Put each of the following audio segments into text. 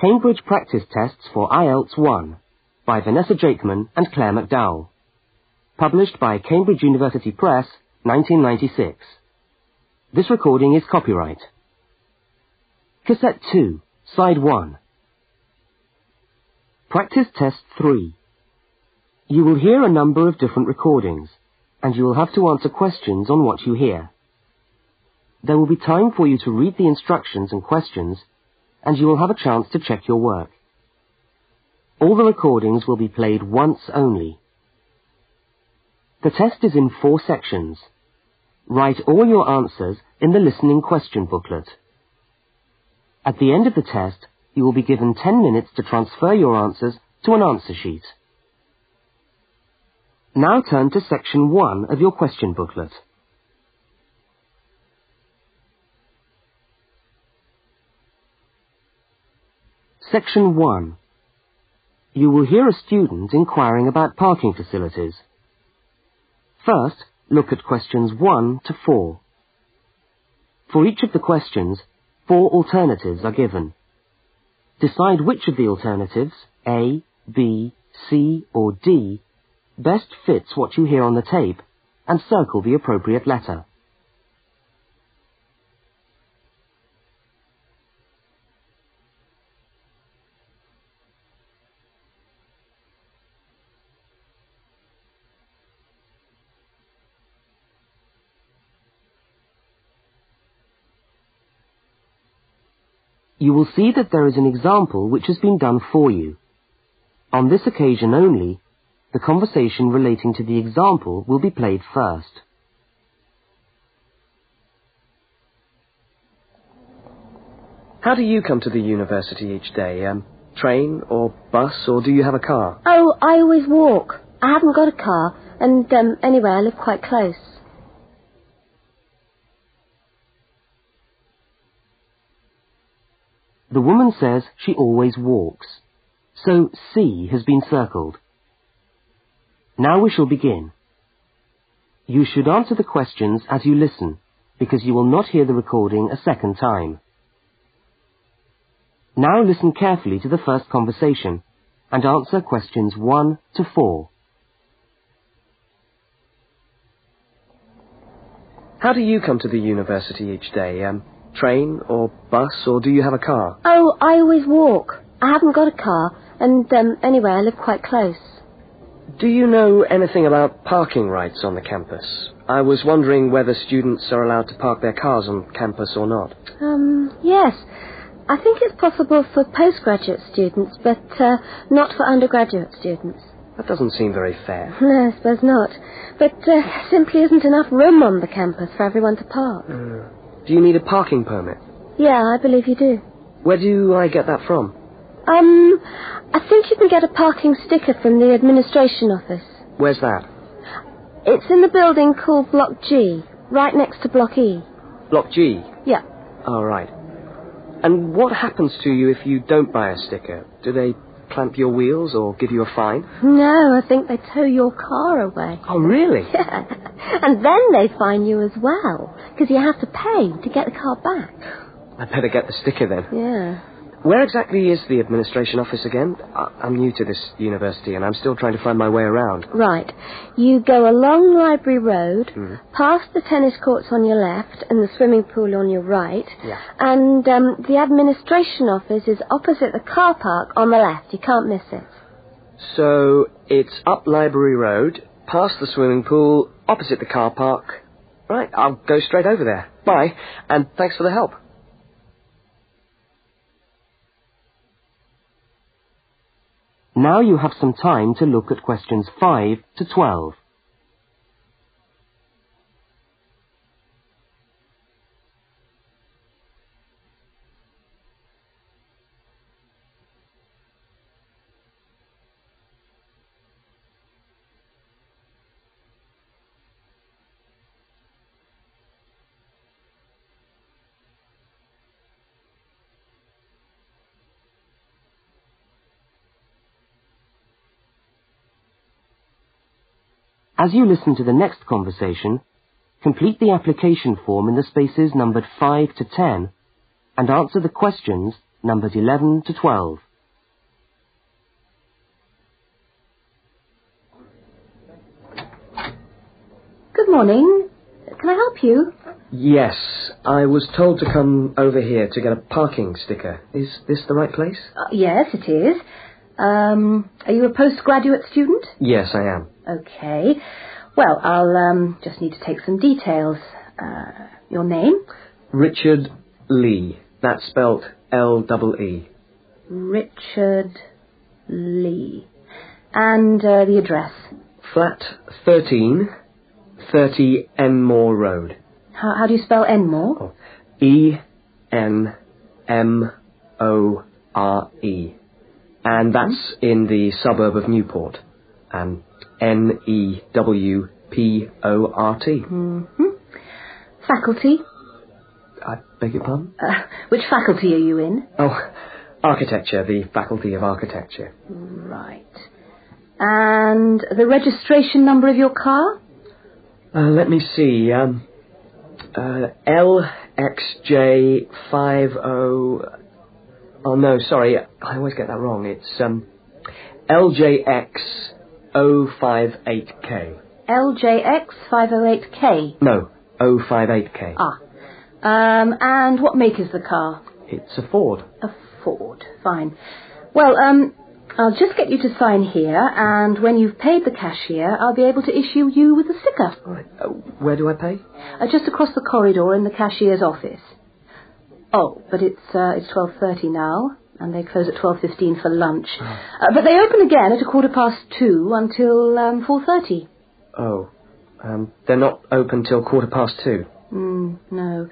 Cambridge Practice Tests for IELTS 1 by Vanessa Jakeman and Claire McDowell. Published by Cambridge University Press, 1996. This recording is copyright. Cassette 2, Side 1. Practice Test 3. You will hear a number of different recordings, and you will have to answer questions on what you hear. There will be time for you to read the instructions and questions, and you will have a chance to check your work. All the recordings will be played once only. The test is in four sections. Write all your answers in the listening question booklet. At the end of the test, you will be given 10 minutes to transfer your answers to an answer sheet. Now turn to section 1 of your question booklet. Section 1. You will hear a student inquiring about parking facilities. First, look at questions 1 to 4. For each of the questions, four alternatives are given. Decide which of the alternatives, A, B, C, or D, best fits what you hear on the tape, and circle the appropriate letter. You will see that there is an example which has been done for you. On this occasion only, the conversation relating to the example will be played first. How do you come to the university each day? Um, train or bus, or do you have a car? Oh, I always walk. I haven't got a car, and um, anyway, I live quite close. The woman says she always walks. So C has been circled. Now we shall begin. You should answer the questions as you listen, because you will not hear the recording a second time. Now listen carefully to the first conversation and answer questions 1 to 4. How do you come to the university each day? Um, train or bus, or do you have a car? Oh, I always walk. I haven't got a car, and um, anyway, I live quite close. Do you know anything about parking rights on the campus? I was wondering whether students are allowed to park their cars on campus or not. Um, yes. I think it's possible for postgraduate students, but uh, not for undergraduate students. That doesn't seem very fair. No, I suppose not. But uh, simply isn't enough room on the campus for everyone to park. Uh, do you need a parking permit? Yeah, I believe you do. Where do I get that from? Um, I think you can get a parking sticker from the administration office. Where's that? It's in the building called Block G, right next to Block E. Block G? Yeah. All right. And what happens to you if you don't buy a sticker? Do they clamp your wheels or give you a fine? No, I think they tow your car away. Oh, really? Yeah. And then they fine you as well, because you have to pay to get the car back. I'd better get the sticker then. Yeah. Where exactly is the administration office again? I- I'm new to this university and I'm still trying to find my way around. Right. You go along Library Road, Hmm. past the tennis courts on your left and the swimming pool on your right. Yeah. And um, the administration office is opposite the car park on the left. You can't miss it. So it's up Library Road, past the swimming pool, opposite the car park. Right, I'll go straight over there. Bye, and thanks for the help. Now you have some time to look at questions 5 to 12. As you listen to the next conversation, complete the application form in the spaces numbered 5 to 10 and answer the questions numbered 11 to 12. Good morning. Can I help you? Yes, I was told to come over here to get a parking sticker. Is this the right place? Uh, yes, it is. Um, are you a postgraduate student? Yes, I am. Okay. Well, I'll um, just need to take some details. Uh, your name? Richard Lee. That's spelt L double E. Richard Lee. And uh, the address? Flat 13, 30 Enmore Road. How, how do you spell Enmore? E N M O R E. And that's in the suburb of Newport. Um, N E W P O R T. Mm-hmm. Faculty? I beg your pardon? Uh, which faculty are you in? Oh, architecture, the Faculty of Architecture. Right. And the registration number of your car? Uh, let me see. Um, uh, LXJ50. Oh no, sorry, I always get that wrong. It's um, LJX058K. LJX508K. No, 058K. Ah. Um, and what make is the car? It's a Ford. A Ford. Fine. Well, um, I'll just get you to sign here, and when you've paid the cashier, I'll be able to issue you with a sticker. All right. Uh, where do I pay? Uh, just across the corridor in the cashier's office. Oh, but it's uh, it's twelve thirty now, and they close at twelve fifteen for lunch. Uh, but they open again at a quarter past two until um, four thirty. Oh, um, they're not open till quarter past two. Mm, no.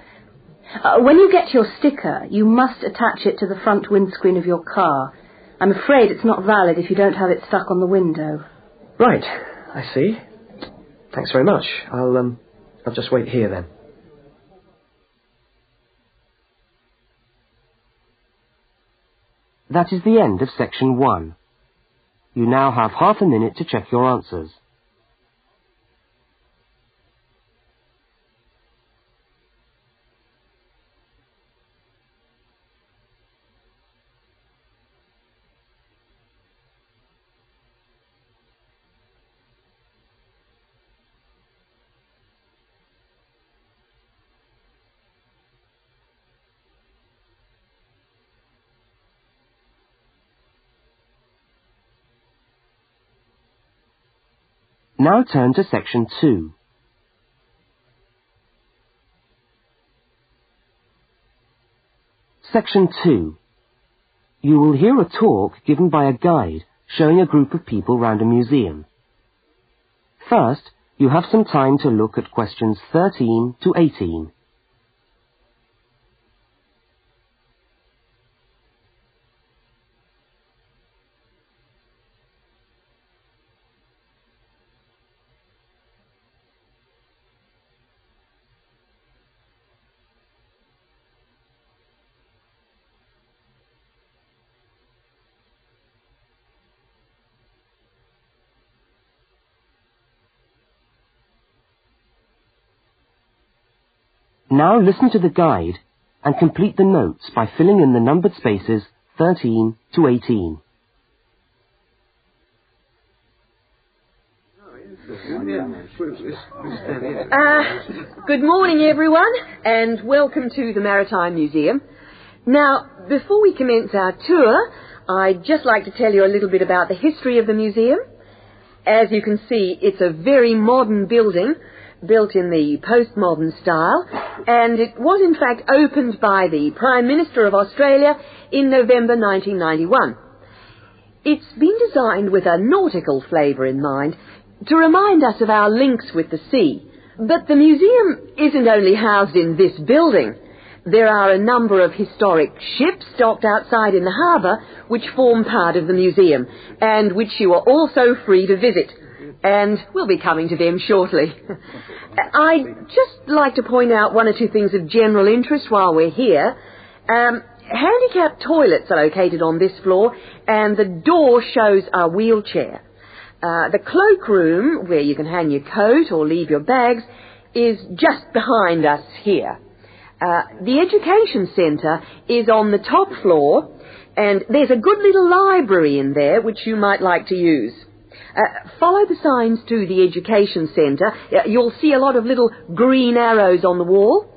Uh, when you get your sticker, you must attach it to the front windscreen of your car. I'm afraid it's not valid if you don't have it stuck on the window. Right, I see. Thanks very much. I'll um, I'll just wait here then. That is the end of section 1. You now have half a minute to check your answers. Now turn to section 2. Section 2. You will hear a talk given by a guide showing a group of people round a museum. First, you have some time to look at questions 13 to 18. Now listen to the guide and complete the notes by filling in the numbered spaces 13 to 18. Uh, good morning, everyone, and welcome to the Maritime Museum. Now, before we commence our tour, I'd just like to tell you a little bit about the history of the museum. As you can see, it's a very modern building, built in the postmodern style, and it was in fact opened by the Prime Minister of Australia in November 1991. It's been designed with a nautical flavour in mind to remind us of our links with the sea. But the museum isn't only housed in this building. There are a number of historic ships docked outside in the harbour which form part of the museum and which you are also free to visit. And we'll be coming to them shortly. I'd just like to point out one or two things of general interest while we're here. Um, handicapped toilets are located on this floor and the door shows a wheelchair. Uh, the cloakroom, where you can hang your coat or leave your bags, is just behind us here. Uh, the education centre is on the top floor, and there's a good little library in there which you might like to use. Uh, follow the signs to the education centre. Uh, you'll see a lot of little green arrows on the wall.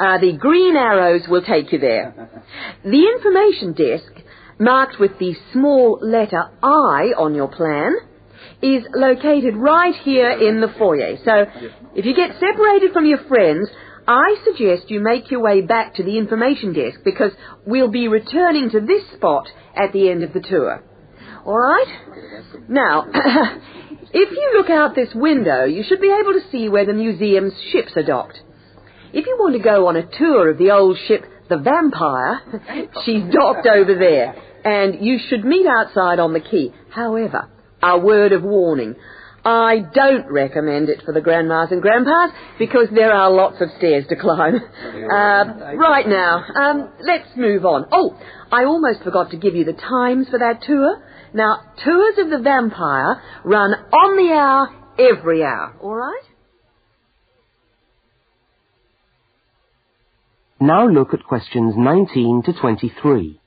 Uh, the green arrows will take you there. The information desk, marked with the small letter I on your plan, is located right here in the foyer. So if you get separated from your friends, I suggest you make your way back to the information desk because we'll be returning to this spot at the end of the tour. All right? Now, if you look out this window, you should be able to see where the museum's ships are docked. If you want to go on a tour of the old ship, the Vampire, she's docked over there, and you should meet outside on the quay. However, a word of warning. I don't recommend it for the grandmas and grandpas because there are lots of stairs to climb. Uh, right now, um, let's move on. Oh, I almost forgot to give you the times for that tour. Now, tours of the vampire run on the hour, every hour. All right? Now look at questions 19 to 23.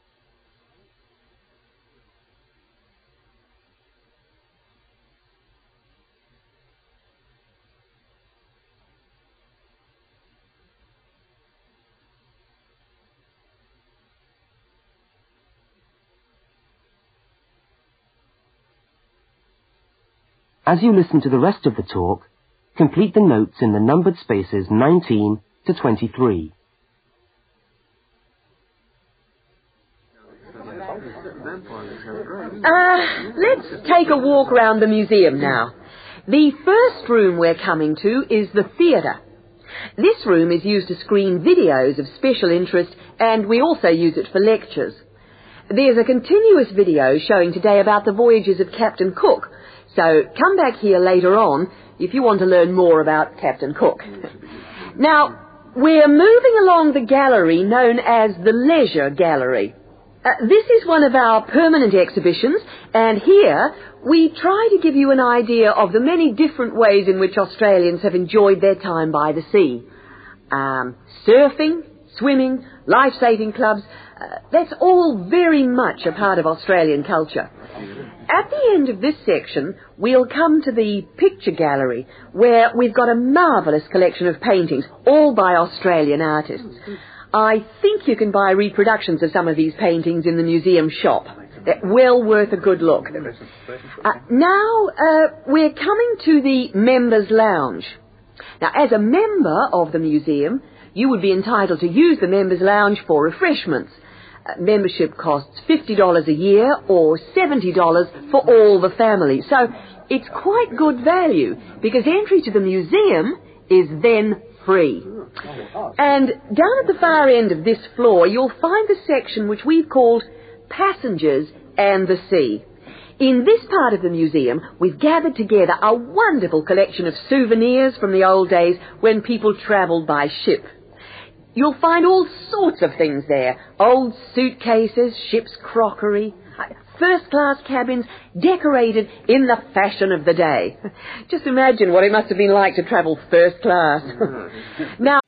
As you listen to the rest of the talk, complete the notes in the numbered spaces 19 to 23. Uh, let's take a walk around the museum now. The first room we're coming to is the theatre. This room is used to screen videos of special interest and we also use it for lectures. There's a continuous video showing today about the voyages of Captain Cook, so come back here later on if you want to learn more about Captain Cook. now, we're moving along the gallery known as the Leisure Gallery. Uh, this is one of our permanent exhibitions, and here we try to give you an idea of the many different ways in which Australians have enjoyed their time by the sea. Um, surfing, swimming, life-saving clubs, uh, that's all very much a part of Australian culture. At the end of this section, we'll come to the picture gallery, where we've got a marvellous collection of paintings, all by Australian artists. I think you can buy reproductions of some of these paintings in the museum shop. They're well worth a good look. Uh, now, uh, we're coming to the Members' Lounge. Now, as a member of the museum, you would be entitled to use the Members' Lounge for refreshments. Membership costs $50 a year or $70 for all the family. So it's quite good value because entry to the museum is then free. And down at the far end of this floor, you'll find the section which we've called Passengers and the Sea. In this part of the museum, we've gathered together a wonderful collection of souvenirs from the old days when people travelled by ship. You'll find all sorts of things there. Old suitcases, ship's crockery, uh, first class cabins decorated in the fashion of the day. Just imagine what it must have been like to travel first class. now,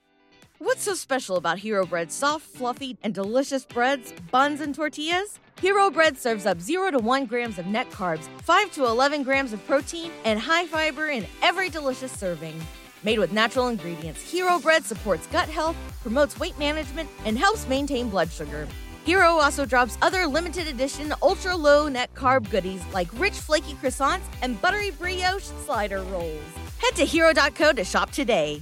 What's so special about Hero Bread's soft, fluffy, and delicious breads, buns, and tortillas? Hero Bread serves up 0 to 1 grams of net carbs, 5 to 11 grams of protein, and high fiber in every delicious serving. Made with natural ingredients, Hero Bread supports gut health, promotes weight management, and helps maintain blood sugar. Hero also drops other limited edition ultra low net carb goodies like rich flaky croissants and buttery brioche slider rolls. Head to hero.co to shop today.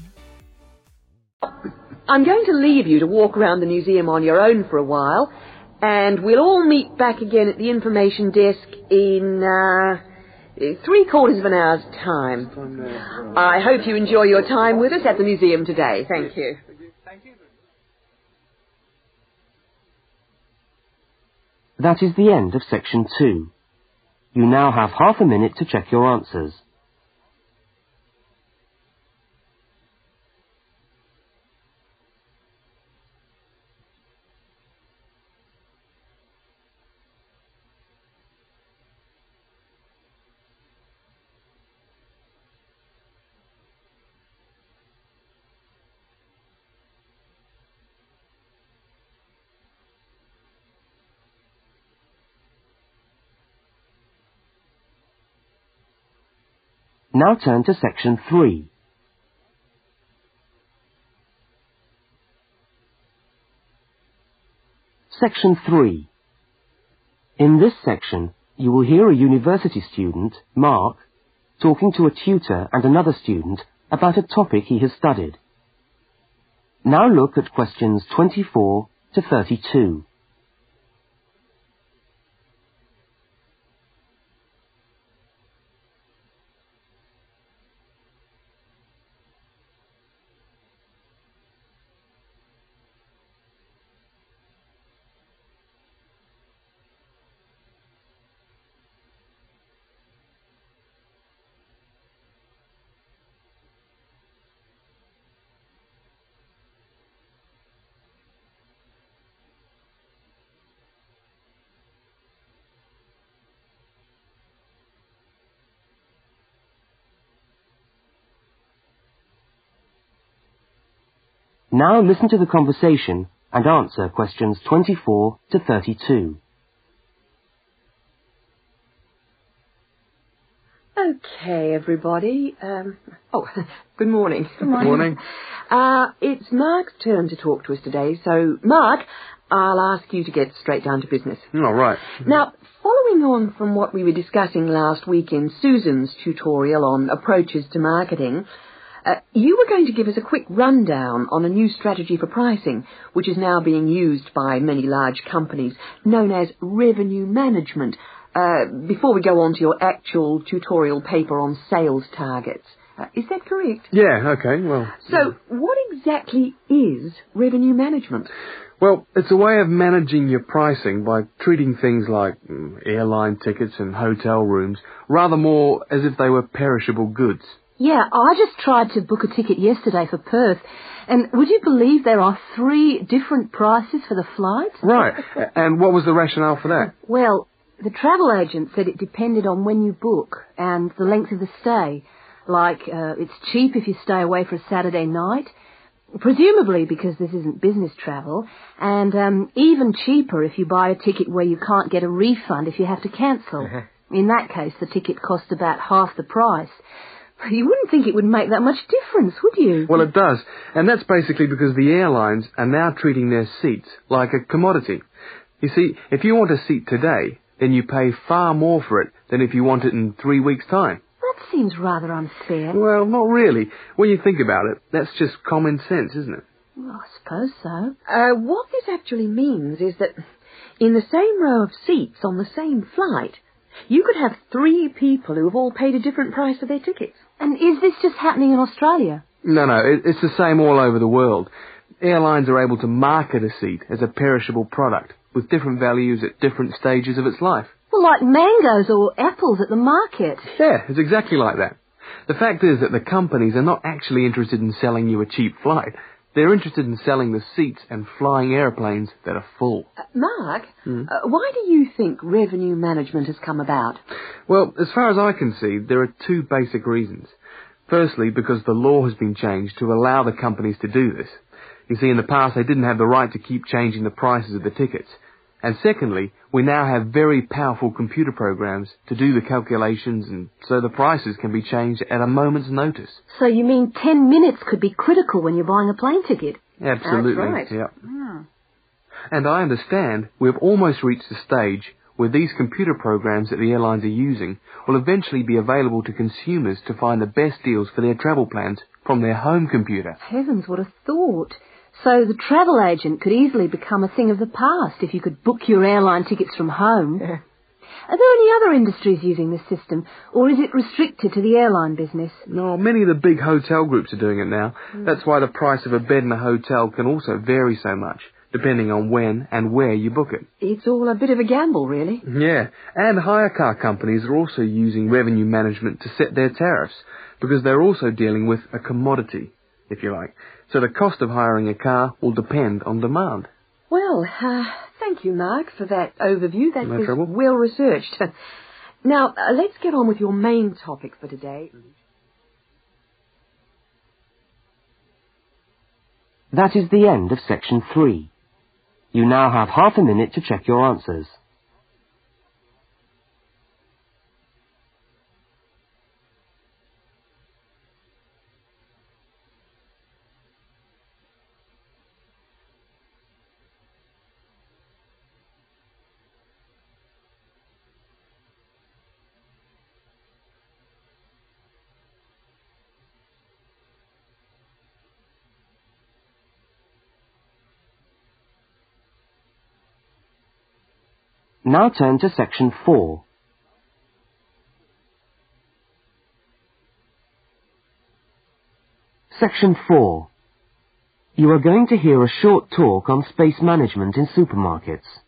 I'm going to leave you to walk around the museum on your own for a while, and we'll all meet back again at the information desk in uh, Uh, three quarters of an hour's time. I hope you enjoy your time with us at the museum today. Thank you. That is the end of section two. You now have half a minute to check your answers. Now turn to section 3. Section 3. In this section, you will hear a university student, Mark, talking to a tutor and another student about a topic he has studied. Now look at questions 24 to 32. Now listen to the conversation and answer questions 24 to 32. Okay, everybody. Um, oh, good morning. Good morning. Morning. Uh, it's Mark's turn to talk to us today, so Mark, I'll ask you to get straight down to business. All right. Now, following on from what we were discussing last week in Susan's tutorial on approaches to marketing, uh, you were going to give us a quick rundown on a new strategy for pricing, which is now being used by many large companies, known as revenue management, uh, before we go on to your actual tutorial paper on sales targets. Uh, is that correct? Yeah, okay, well. So, what exactly is revenue management? Well, it's a way of managing your pricing by treating things like mm, airline tickets and hotel rooms rather more as if they were perishable goods. Yeah, I just tried to book a ticket yesterday for Perth, and would you believe there are three different prices for the flight? Right. and what was the rationale for that? Well, the travel agent said it depended on when you book and the length of the stay. Like, uh, it's cheap if you stay away for a Saturday night, presumably because this isn't business travel, and um, even cheaper if you buy a ticket where you can't get a refund if you have to cancel. In that case, the ticket cost about half the price. You wouldn't think it would make that much difference, would you? Well, it does. And that's basically because the airlines are now treating their seats like a commodity. You see, if you want a seat today, then you pay far more for it than if you want it in three weeks' time. That seems rather unfair. Well, not really. When you think about it, that's just common sense, isn't it? Well, I suppose so. Uh, what this actually means is that in the same row of seats on the same flight, you could have three people who have all paid a different price for their tickets. And is this just happening in Australia? No, no, it, it's the same all over the world. Airlines are able to market a seat as a perishable product with different values at different stages of its life. Well, like mangoes or apples at the market. Yeah, it's exactly like that. The fact is that the companies are not actually interested in selling you a cheap flight. They're interested in selling the seats and flying airplanes that are full. Uh, Mark, uh, why do you think revenue management has come about? Well, as far as I can see, there are two basic reasons. Firstly, because the law has been changed to allow the companies to do this. You see, in the past they didn't have the right to keep changing the prices of the tickets. And secondly, we now have very powerful computer programs to do the calculations and so the prices can be changed at a moment's notice. So you mean 10 minutes could be critical when you're buying a plane ticket? Absolutely. That's right. Yeah. Hmm. And I understand we've almost reached the stage where these computer programs that the airlines are using will eventually be available to consumers to find the best deals for their travel plans from their home computer. Heavens, what a thought. So the travel agent could easily become a thing of the past if you could book your airline tickets from home. Are there any other industries using this system, or is it restricted to the airline business? No, many of the big hotel groups are doing it now. Hmm. That's why the price of a bed in a hotel can also vary so much, depending on when and where you book it. It's all a bit of a gamble, really. Yeah, and hire car companies are also using revenue management to set their tariffs, because they're also dealing with a commodity, if you like. So the cost of hiring a car will depend on demand. Well, uh, thank you, Mark, for that overview. That No was trouble. well researched. now, uh, let's get on with your main topic for today. That is the end of section three. You now have half a minute to check your answers. Now turn to section 4. Section 4. You are going to hear a short talk on space management in supermarkets.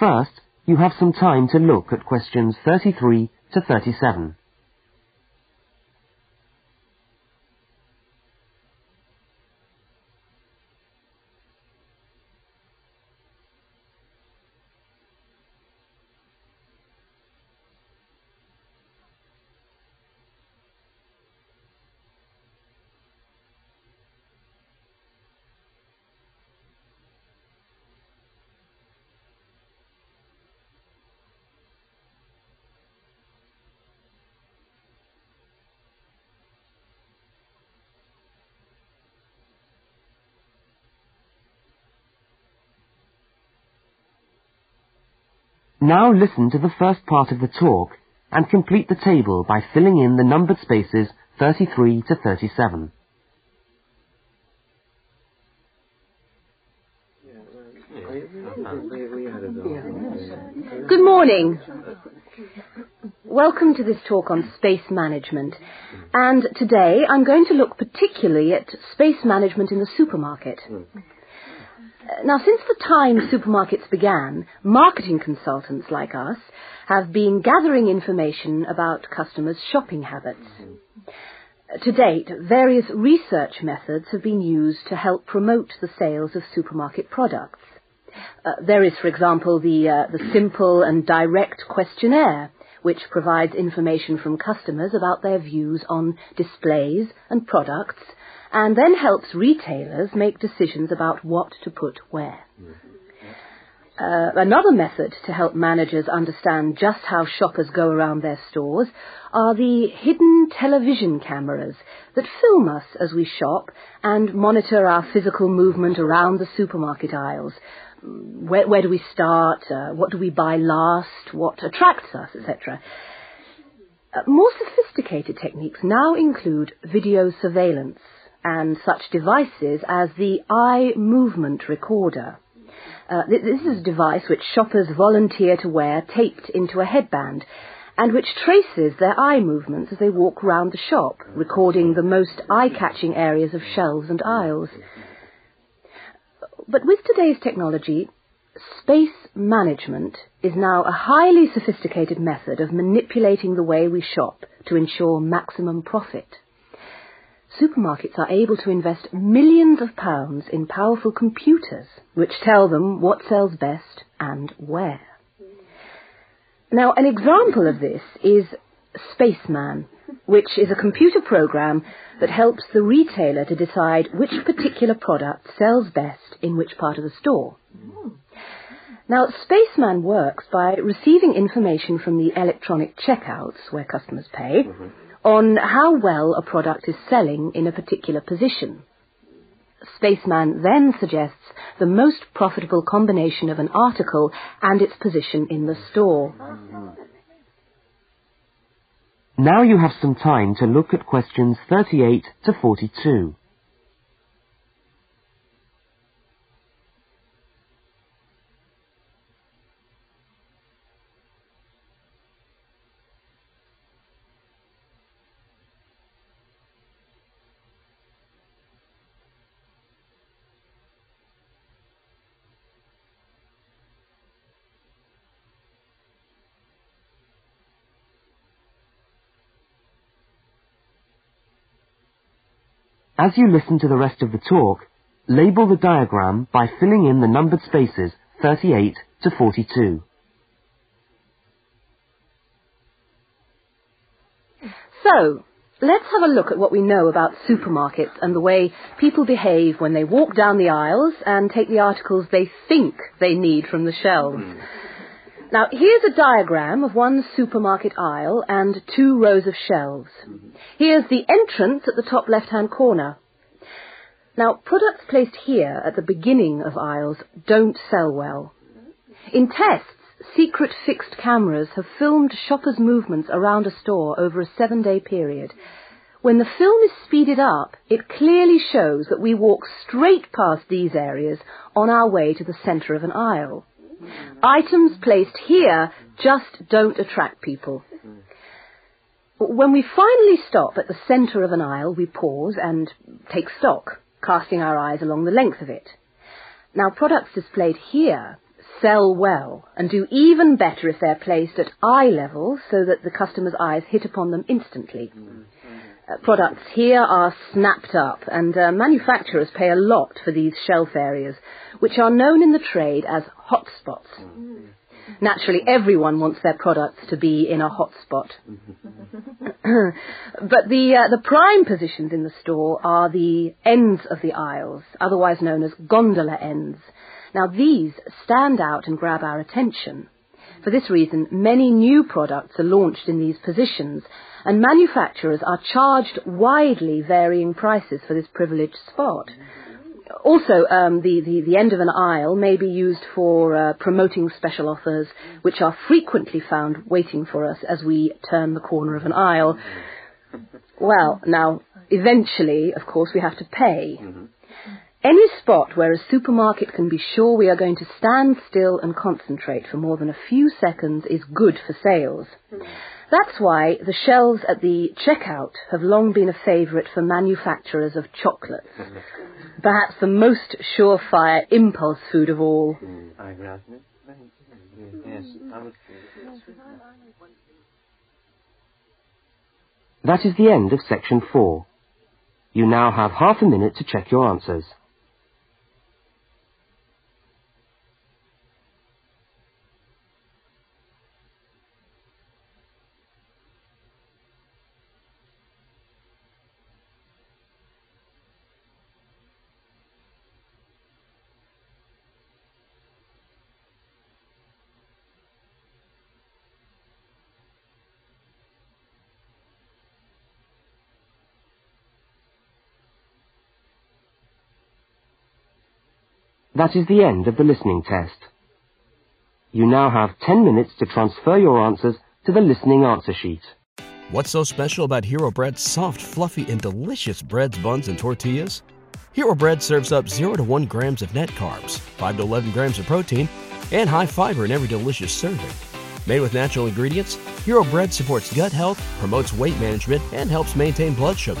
First, you have some time to look at questions 33 to 37. Now listen to the first part of the talk and complete the table by filling in the numbered spaces 33 to 37. Good morning. Welcome to this talk on space management. And today I'm going to look particularly at space management in the supermarket. Now, since the time supermarkets began, marketing consultants like us have been gathering information about customers' shopping habits. To date, various research methods have been used to help promote the sales of supermarket products. Uh, there is, for example, the, uh, the simple and direct questionnaire, which provides information from customers about their views on displays and products, and then helps retailers make decisions about what to put where. Uh, another method to help managers understand just how shoppers go around their stores are the hidden television cameras that film us as we shop and monitor our physical movement around the supermarket aisles. Where, where do we start? Uh, what do we buy last? What attracts us, etc. Uh, more sophisticated techniques now include video surveillance and such devices as the eye movement recorder. Uh, this is a device which shoppers volunteer to wear taped into a headband and which traces their eye movements as they walk round the shop, recording the most eye-catching areas of shelves and aisles. But with today's technology, space management is now a highly sophisticated method of manipulating the way we shop to ensure maximum profit. Supermarkets are able to invest millions of pounds in powerful computers which tell them what sells best and where. Now, an example of this is Spaceman, which is a computer program that helps the retailer to decide which particular product sells best in which part of the store. Now, Spaceman works by receiving information from the electronic checkouts where customers pay mm-hmm. On how well a product is selling in a particular position. Spaceman then suggests the most profitable combination of an article and its position in the store. Now you have some time to look at questions 38 to 42. As you listen to the rest of the talk, label the diagram by filling in the numbered spaces 38 to 42. So, let's have a look at what we know about supermarkets and the way people behave when they walk down the aisles and take the articles they think they need from the shelves. Hmm. Now, here's a diagram of one supermarket aisle and two rows of shelves. Here's the entrance at the top left-hand corner. Now, products placed here at the beginning of aisles don't sell well. In tests, secret fixed cameras have filmed shoppers' movements around a store over a seven-day period. When the film is speeded up, it clearly shows that we walk straight past these areas on our way to the centre of an aisle. Items placed here just don't attract people. When we finally stop at the centre of an aisle, we pause and take stock, casting our eyes along the length of it. Now, products displayed here sell well and do even better if they're placed at eye level so that the customer's eyes hit upon them instantly. Uh, products here are snapped up, and uh, manufacturers pay a lot for these shelf areas, which are known in the trade as hotspots. Naturally, everyone wants their products to be in a hotspot. but the, uh, the prime positions in the store are the ends of the aisles, otherwise known as gondola ends. Now, these stand out and grab our attention. For this reason, many new products are launched in these positions, and manufacturers are charged widely varying prices for this privileged spot. Also, um, the, the, the, end of an aisle may be used for uh, promoting special offers, which are frequently found waiting for us as we turn the corner of an aisle. Well, now, eventually, of course, we have to pay. Any spot where a supermarket can be sure we are going to stand still and concentrate for more than a few seconds is good for sales. That's why the shelves at the checkout have long been a favourite for manufacturers of chocolates. Perhaps the most surefire impulse food of all. That is the end of section four. You now have half a minute to check your answers. That is the end of the listening test. You now have 10 minutes to transfer your answers to the listening answer sheet. What's so special about Hero Bread's soft, fluffy, and delicious breads, buns, and tortillas? Hero Bread serves up 0 to 1 grams of net carbs, 5 to 11 grams of protein, and high fiber in every delicious serving. Made with natural ingredients, Hero Bread supports gut health, promotes weight management, and helps maintain blood sugar.